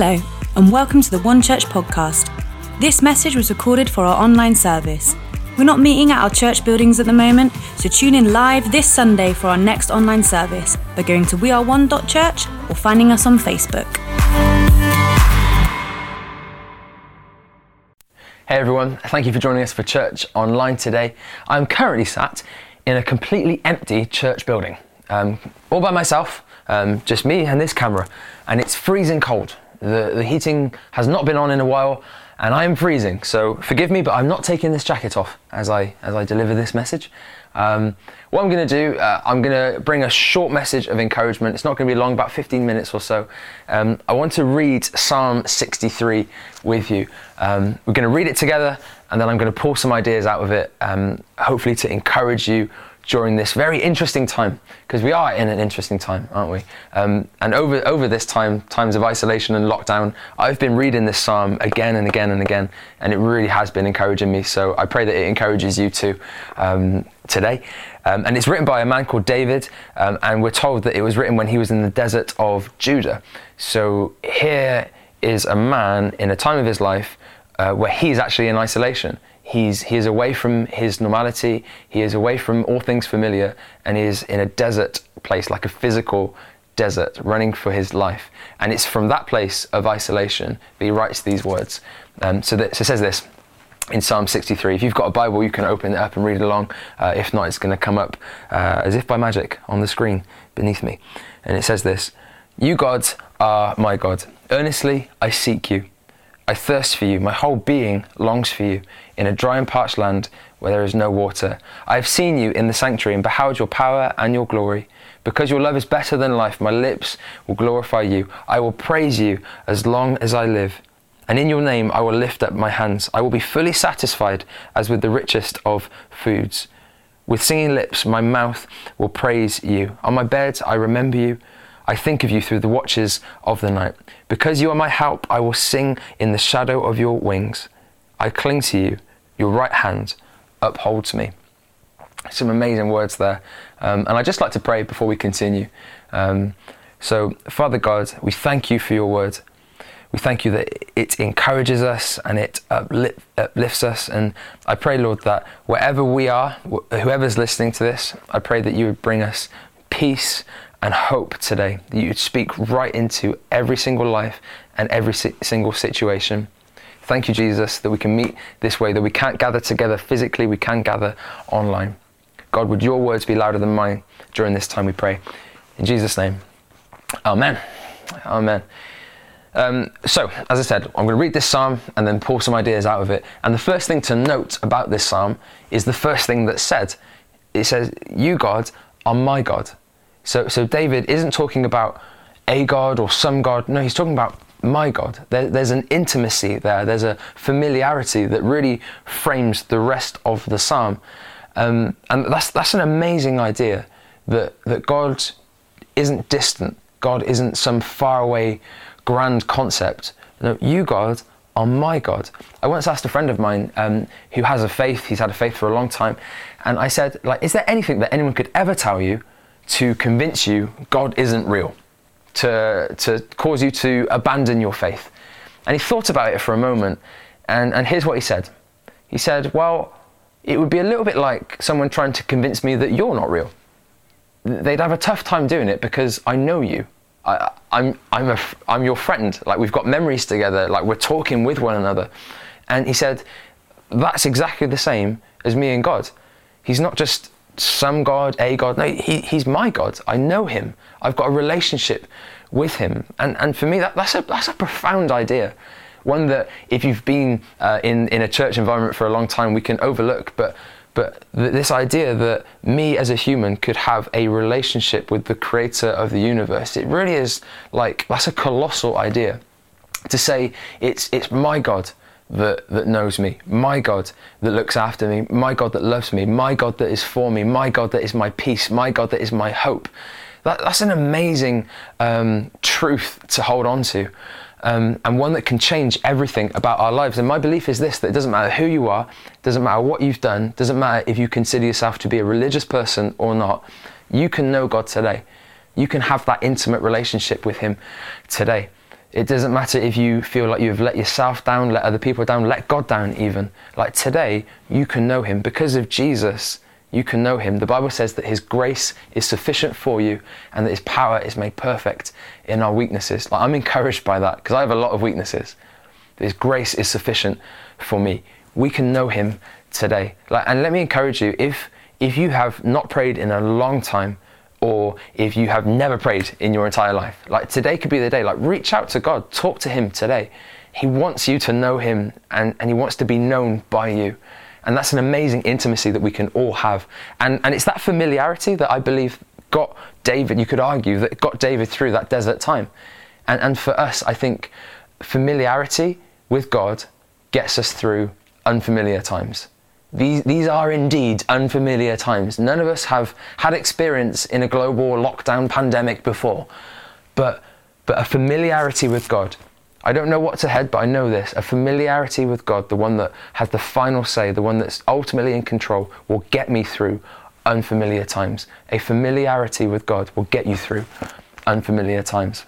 Hello, and welcome to the One Church podcast. This message was recorded for our online service. We're not meeting at our church buildings at the moment, so tune in live this Sunday for our next online service by going to weareone.church or finding us on Facebook. Hey everyone, thank you for joining us for church online today. I'm currently sat in a completely empty church building, um, all by myself, um, just me and this camera, and it's freezing cold. The, the heating has not been on in a while, and I am freezing. So forgive me, but I'm not taking this jacket off as I as I deliver this message. Um, what I'm going to do, uh, I'm going to bring a short message of encouragement. It's not going to be long, about 15 minutes or so. Um, I want to read Psalm 63 with you. Um, we're going to read it together, and then I'm going to pull some ideas out of it, um, hopefully to encourage you during this very interesting time because we are in an interesting time, aren't we? Um, and over over this time, times of isolation and lockdown, I've been reading this psalm again and again and again, and it really has been encouraging me. So I pray that it encourages you too um, today. Um, and it's written by a man called David, um, and we're told that it was written when he was in the desert of Judah. So here is a man in a time of his life uh, where he's actually in isolation He's, he is away from his normality, he is away from all things familiar, and he is in a desert place, like a physical desert, running for his life. And it's from that place of isolation that he writes these words. Um, so, that, so it says this in Psalm 63. If you've got a Bible, you can open it up and read it along. Uh, if not, it's going to come up uh, as if by magic on the screen beneath me. And it says this You, God, are my God. Earnestly I seek you. I thirst for you. My whole being longs for you in a dry and parched land where there is no water. I have seen you in the sanctuary and beheld your power and your glory. Because your love is better than life, my lips will glorify you. I will praise you as long as I live. And in your name I will lift up my hands. I will be fully satisfied as with the richest of foods. With singing lips, my mouth will praise you. On my bed, I remember you. I think of you through the watches of the night. Because you are my help, I will sing in the shadow of your wings. I cling to you, your right hand upholds me. Some amazing words there. Um, and I'd just like to pray before we continue. Um, so, Father God, we thank you for your word. We thank you that it encourages us and it uplifts us. And I pray, Lord, that wherever we are, whoever's listening to this, I pray that you would bring us peace and hope today that you'd speak right into every single life and every si- single situation. Thank you, Jesus, that we can meet this way, that we can't gather together physically, we can gather online. God, would your words be louder than mine during this time, we pray. In Jesus' name, Amen. Amen. Um, so, as I said, I'm going to read this psalm and then pull some ideas out of it. And the first thing to note about this psalm is the first thing that's said. It says, You, God, are my God. So, so David isn't talking about a God or some God. No, he's talking about my God. There, there's an intimacy there. There's a familiarity that really frames the rest of the psalm. Um, and that's, that's an amazing idea that, that God isn't distant. God isn't some faraway grand concept. No, you, God, are my God. I once asked a friend of mine um, who has a faith, he's had a faith for a long time, and I said, like, is there anything that anyone could ever tell you to convince you God isn't real, to, to cause you to abandon your faith. And he thought about it for a moment, and, and here's what he said. He said, Well, it would be a little bit like someone trying to convince me that you're not real. They'd have a tough time doing it because I know you. I, I'm, I'm, a, I'm your friend. Like, we've got memories together. Like, we're talking with one another. And he said, That's exactly the same as me and God. He's not just some God, a God. No, he, he's my God. I know him. I've got a relationship with him. And, and for me, that, that's, a, that's a profound idea. One that if you've been uh, in, in a church environment for a long time, we can overlook. But, but th- this idea that me as a human could have a relationship with the creator of the universe, it really is like, that's a colossal idea. To say it's, it's my God that, that knows me, my God that looks after me, my God that loves me, my God that is for me, my God that is my peace, my God that is my hope. That, that's an amazing um, truth to hold on to. Um, and one that can change everything about our lives. And my belief is this that it doesn't matter who you are, doesn't matter what you've done, doesn't matter if you consider yourself to be a religious person or not, you can know God today. You can have that intimate relationship with Him today. It doesn't matter if you feel like you've let yourself down, let other people down, let God down even. Like today, you can know Him. Because of Jesus, you can know Him. The Bible says that His grace is sufficient for you and that His power is made perfect in our weaknesses. Like I'm encouraged by that because I have a lot of weaknesses. His grace is sufficient for me. We can know Him today. Like, and let me encourage you if if you have not prayed in a long time, or if you have never prayed in your entire life, like today could be the day. Like reach out to God, talk to Him today. He wants you to know Him, and, and He wants to be known by you. And that's an amazing intimacy that we can all have. And, and it's that familiarity that I believe got David, you could argue, that got David through that desert time. And, and for us, I think familiarity with God gets us through unfamiliar times. These, these are indeed unfamiliar times. None of us have had experience in a global lockdown pandemic before, but, but a familiarity with God. I don't know what's ahead, but I know this a familiarity with God, the one that has the final say, the one that's ultimately in control, will get me through unfamiliar times. A familiarity with God will get you through unfamiliar times.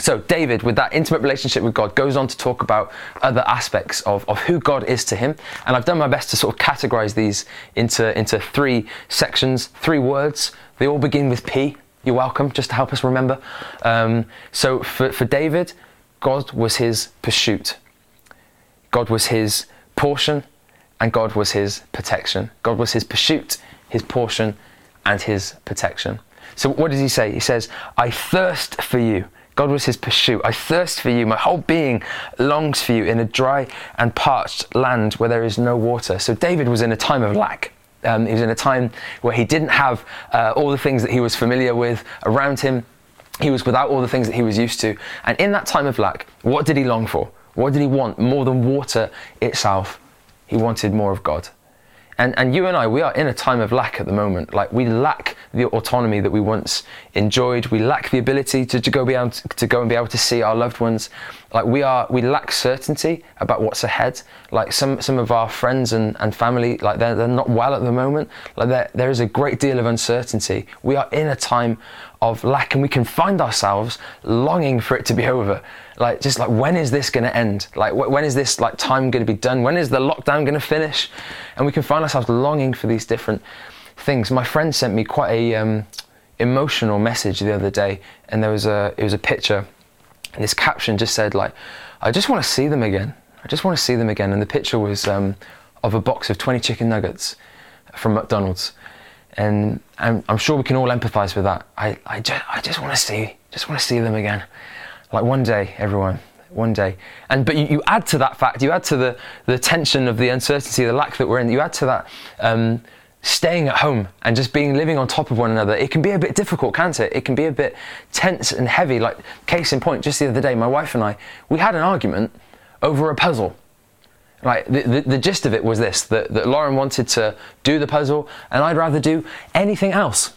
So, David, with that intimate relationship with God, goes on to talk about other aspects of, of who God is to him. And I've done my best to sort of categorize these into, into three sections, three words. They all begin with P. You're welcome, just to help us remember. Um, so, for, for David, God was his pursuit, God was his portion, and God was his protection. God was his pursuit, his portion, and his protection. So, what does he say? He says, I thirst for you God was his pursuit. I thirst for you. My whole being longs for you in a dry and parched land where there is no water. So David was in a time of lack. Um, he was in a time where he didn't have uh, all the things that he was familiar with around him. He was without all the things that he was used to. And in that time of lack, what did he long for? What did he want more than water itself? He wanted more of God. And, and you and I, we are in a time of lack at the moment. Like we lack the autonomy that we once enjoyed. We lack the ability to, to go be able to, to go and be able to see our loved ones. Like we are, we lack certainty about what's ahead. Like some, some of our friends and, and family, like they're, they're not well at the moment. Like there, there is a great deal of uncertainty. We are in a time of lack and we can find ourselves longing for it to be over like just like when is this going to end like wh- when is this like time going to be done when is the lockdown going to finish and we can find ourselves longing for these different things my friend sent me quite a um, emotional message the other day and there was a it was a picture and this caption just said like i just want to see them again i just want to see them again and the picture was um, of a box of 20 chicken nuggets from mcdonald's and I'm, I'm, sure we can all empathize with that. I, I just, I just want to see, just want to see them again. Like one day, everyone, one day. And but you, you, add to that fact, you add to the the tension of the uncertainty, the lack that we're in. You add to that. Um, staying at home and just being living on top of one another it can be a bit difficult can't it? It can be a bit tense and heavy. Like case in point just the other day my wife and i we had an argument over a puzzle. Like, the, the, the, gist of it was this that, that Lauren wanted to do the puzzle, and I'd rather do anything else.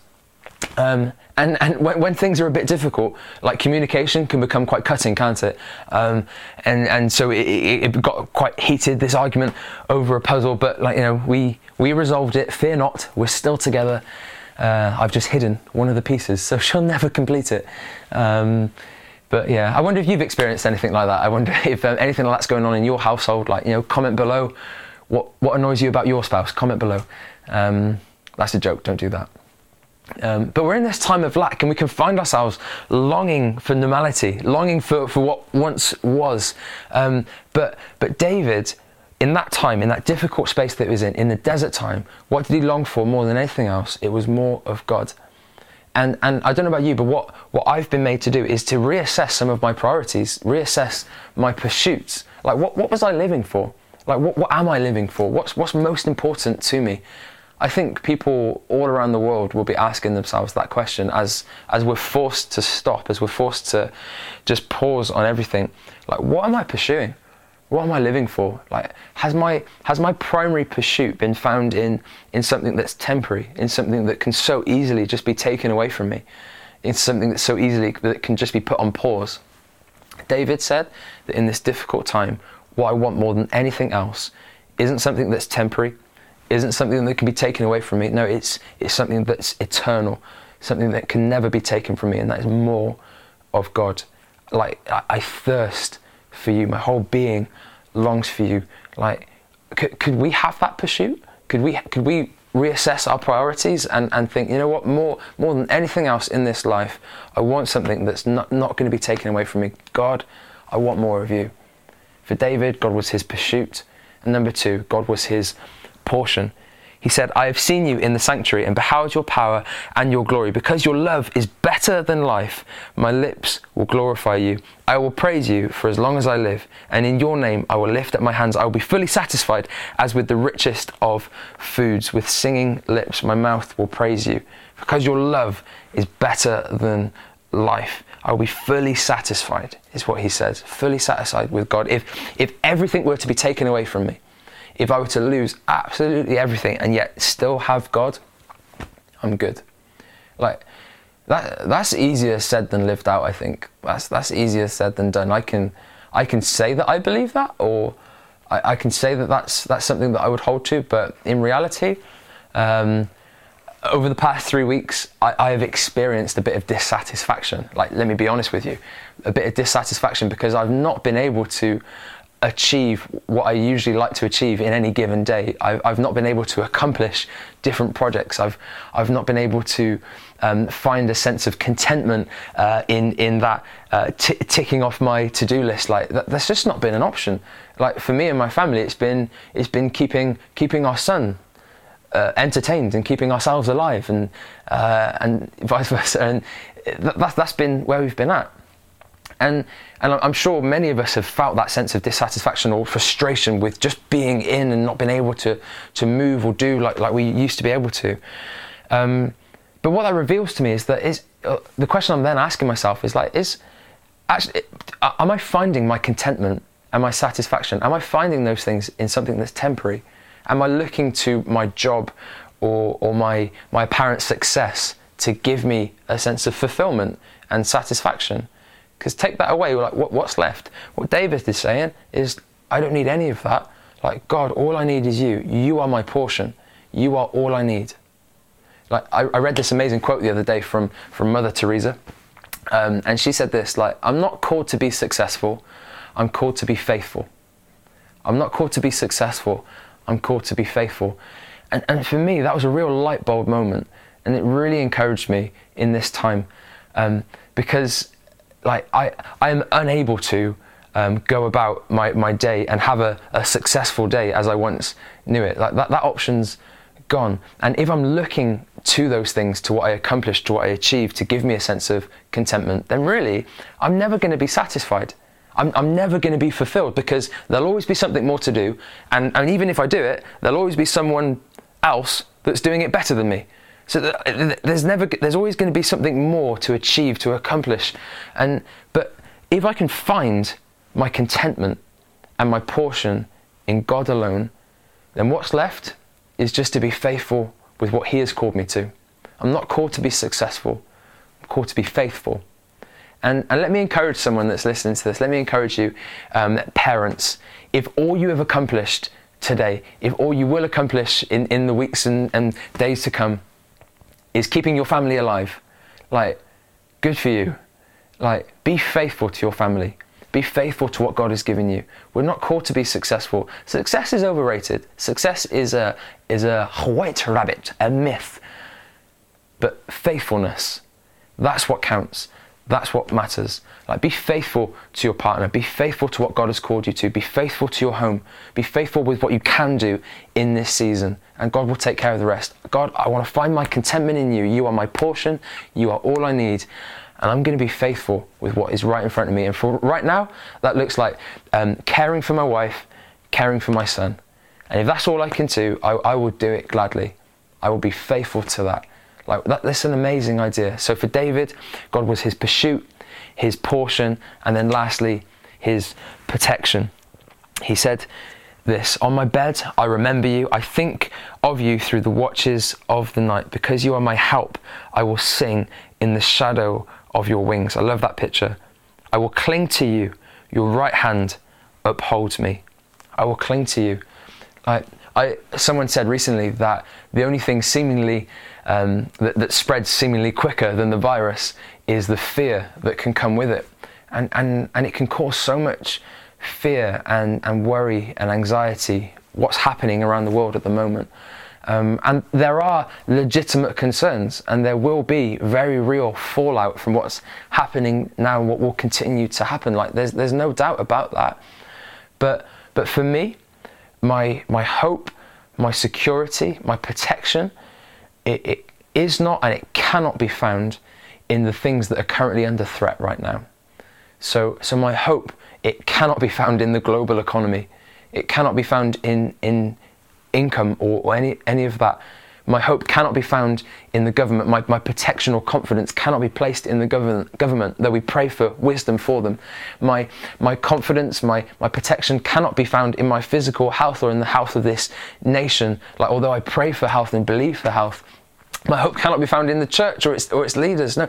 Um, and and when, when, things are a bit difficult, like communication can become quite cutting, can't it? Um, and and so it, it, got quite heated this argument over a puzzle, but like you know we we resolved it. Fear not, we're still together. Uh, I've just hidden one of the pieces, so she'll never complete it. Um, but yeah, I wonder if you've experienced anything like that. I wonder if um, anything like that's going on in your household. Like you know, comment below. What what annoys you about your spouse? Comment below. Um, that's a joke. Don't do that. Um, but we're in this time of lack and we can find ourselves longing for normality, longing for, for what once was. Um, but, but David, in that time, in that difficult space that he was in, in the desert time, what did he long for more than anything else? It was more of God. And, and I don't know about you, but what, what I've been made to do is to reassess some of my priorities, reassess my pursuits. Like, what, what was I living for? Like, what, what am I living for? What's, what's most important to me? I think people all around the world will be asking themselves that question as as we're forced to stop, as we're forced to just pause on everything. Like, what am I pursuing? What am I living for? Like, has my has my primary pursuit been found in in something that's temporary, in something that can so easily just be taken away from me, in something that's so easily that can just be put on pause? David said that in this difficult time, what I want more than anything else isn't something that's temporary, isn't something that can be taken away from me. No, it's, it's something that's eternal, something that can never be taken from me, and that is more of God. like I, I thirst for you. My whole being longs for you. Like, could, could we have that pursuit? Could we could we reassess our priorities and, and think, you know what, more more than anything else in this life, I want something that's not, not going to be taken away from me. God, I want more of you. For David, God was his pursuit. And number two, God was his portion. He said, I have seen you in the sanctuary and beheld your power and your glory. Because your love is better than life, my lips will glorify you. I will praise you for as long as I live, and in your name I will lift up my hands. I will be fully satisfied as with the richest of foods. With singing lips, my mouth will praise you. Because your love is better than life. I will be fully satisfied, is what he says. Fully satisfied with God. If, if everything were to be taken away from me, if I were to lose absolutely everything and yet still have God, I'm good. Like that that's easier said than lived out, I think. That's that's easier said than done. I can I can say that I believe that or I, I can say that that's that's something that I would hold to, but in reality, um, over the past three weeks, I, I, have experienced a bit of dissatisfaction. Like, let me be honest with you, a bit of dissatisfaction because I've not been able to achieve what I usually like to achieve in any given day. I've, I've not been able to accomplish different projects. I've I've not been able to um, find a sense of contentment uh, in in that uh, t- ticking off my to do list. Like that, that's just not been an option. Like for me and my family, it's been it's been keeping keeping our son uh, entertained and keeping ourselves alive, and uh, and vice versa. And that, that's been where we've been at. And, and I'm sure many of us have felt that sense of dissatisfaction or frustration with just being in and not being able to, to move or do like, like we used to be able to. Um, but what that reveals to me is that is uh, the question I'm then asking myself is like, is actually, am I finding my contentment and my satisfaction? Am I finding those things in something that's temporary? Am I looking to my job or, or my, my apparent success to give me a sense of fulfillment and satisfaction? Because take that away, like what, what's left? What David is saying is, I don't need any of that. Like God, all I need is you. You are my portion. You are all I need. Like I, I read this amazing quote the other day from from Mother Teresa, um, and she said this: like I'm not called to be successful, I'm called to be faithful. I'm not called to be successful. I'm called to be faithful. And, and for me, that was a real light bulb moment. And it really encouraged me in this time um, because like I, I am unable to um, go about my, my day and have a, a successful day as I once knew it. Like that, that option's gone. And if I'm looking to those things, to what I accomplished, to what I achieved, to give me a sense of contentment, then really I'm never going to be satisfied. I'm, I'm never going to be fulfilled because there'll always be something more to do. And, and even if I do it, there'll always be someone else that's doing it better than me. So there's never, there's always going to be something more to achieve, to accomplish. And, but if I can find my contentment and my portion in God alone, then what's left is just to be faithful with what He has called me to. I'm not called to be successful, I'm called to be faithful. And, and let me encourage someone that's listening to this, let me encourage you, um, parents, if all you have accomplished today, if all you will accomplish in, in the weeks and, and days to come is keeping your family alive. Like, good for you. Like, be faithful to your family. Be faithful to what God has given you. We're not called to be successful. Success is overrated. Success is a is a white rabbit, a myth. But faithfulness, that's what counts. That's what matters. Like, be faithful to your partner. Be faithful to what God has called you to. Be faithful to your home. Be faithful with what you can do in this season, and God will take care of the rest. God, I want to find my contentment in you. You are my portion. You are all I need. And I'm going to be faithful with what is right in front of me. And for right now, that looks like um, caring for my wife, caring for my son. And if that's all I can do, I, I will do it gladly. I will be faithful to that. Like that, that's an amazing idea. So for David, God was his pursuit, his portion, and then lastly, his protection. He said this On my bed, I remember you. I think of you through the watches of the night. Because you are my help, I will sing in the shadow of your wings. I love that picture. I will cling to you. Your right hand upholds me. I will cling to you. I, I, someone said recently that the only thing seemingly um, that, that spreads seemingly quicker than the virus is the fear that can come with it. And, and, and it can cause so much fear and, and worry and anxiety, what's happening around the world at the moment. Um, and there are legitimate concerns, and there will be very real fallout from what's happening now and what will continue to happen. Like there's there's no doubt about that. But but for me, my my hope, my security, my protection, it, it is not and it cannot be found in the things that are currently under threat right now. So so my hope it cannot be found in the global economy. It cannot be found in in income or, or any, any of that. My hope cannot be found in the government. My, my protection or confidence cannot be placed in the government, government, though we pray for wisdom for them. My, my confidence, my, my protection cannot be found in my physical health or in the health of this nation. Like, although I pray for health and believe for health, my hope cannot be found in the church or its, or its leaders. No,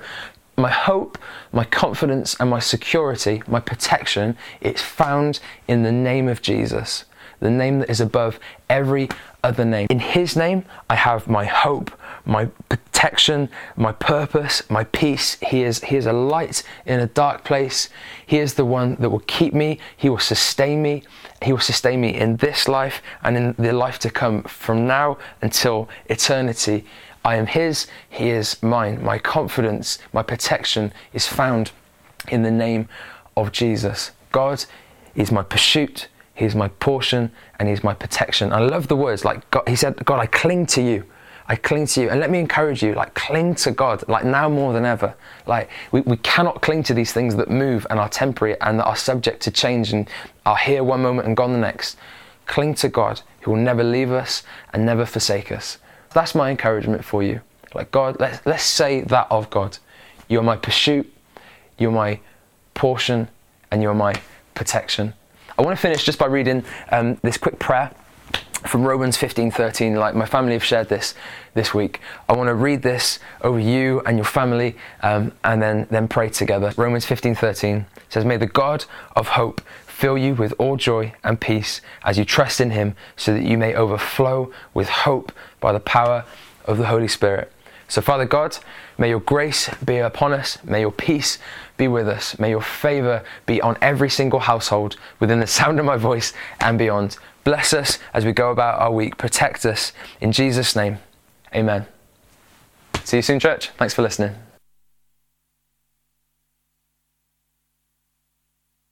my hope, my confidence, and my security, my protection, it's found in the name of Jesus the name that is above every other name. In His name, I have my hope, my protection, my purpose, my peace. He is, he is a light in a dark place. He is the one that will keep me, He will sustain me. He will sustain me in this life and in the life to come from now until eternity. I am His, He is mine. My confidence, my protection is found in the name of Jesus. God is my pursuit, He's my portion and He's my protection. I love the words like God, He said, God, I cling to you. I cling to you. And let me encourage you, like, cling to God, like now more than ever. Like, we, we cannot cling to these things that move and are temporary and that are subject to change and are here one moment and gone the next. Cling to God, who will never leave us and never forsake us. That's my encouragement for you. Like, God, let's, let's say that of God. You're my pursuit, you're my portion, and you're my protection. I want to finish just by reading um, this quick prayer from Romans 15:13. Like my family have shared this this week. I want to read this over you and your family, um, and then then pray together. Romans 15:13 says, "May the God of hope fill you with all joy and peace as you trust in Him, so that you may overflow with hope by the power of the Holy Spirit." So, Father God, may your grace be upon us. May your peace be with us. May your favor be on every single household within the sound of my voice and beyond. Bless us as we go about our week. Protect us. In Jesus' name, amen. See you soon, church. Thanks for listening.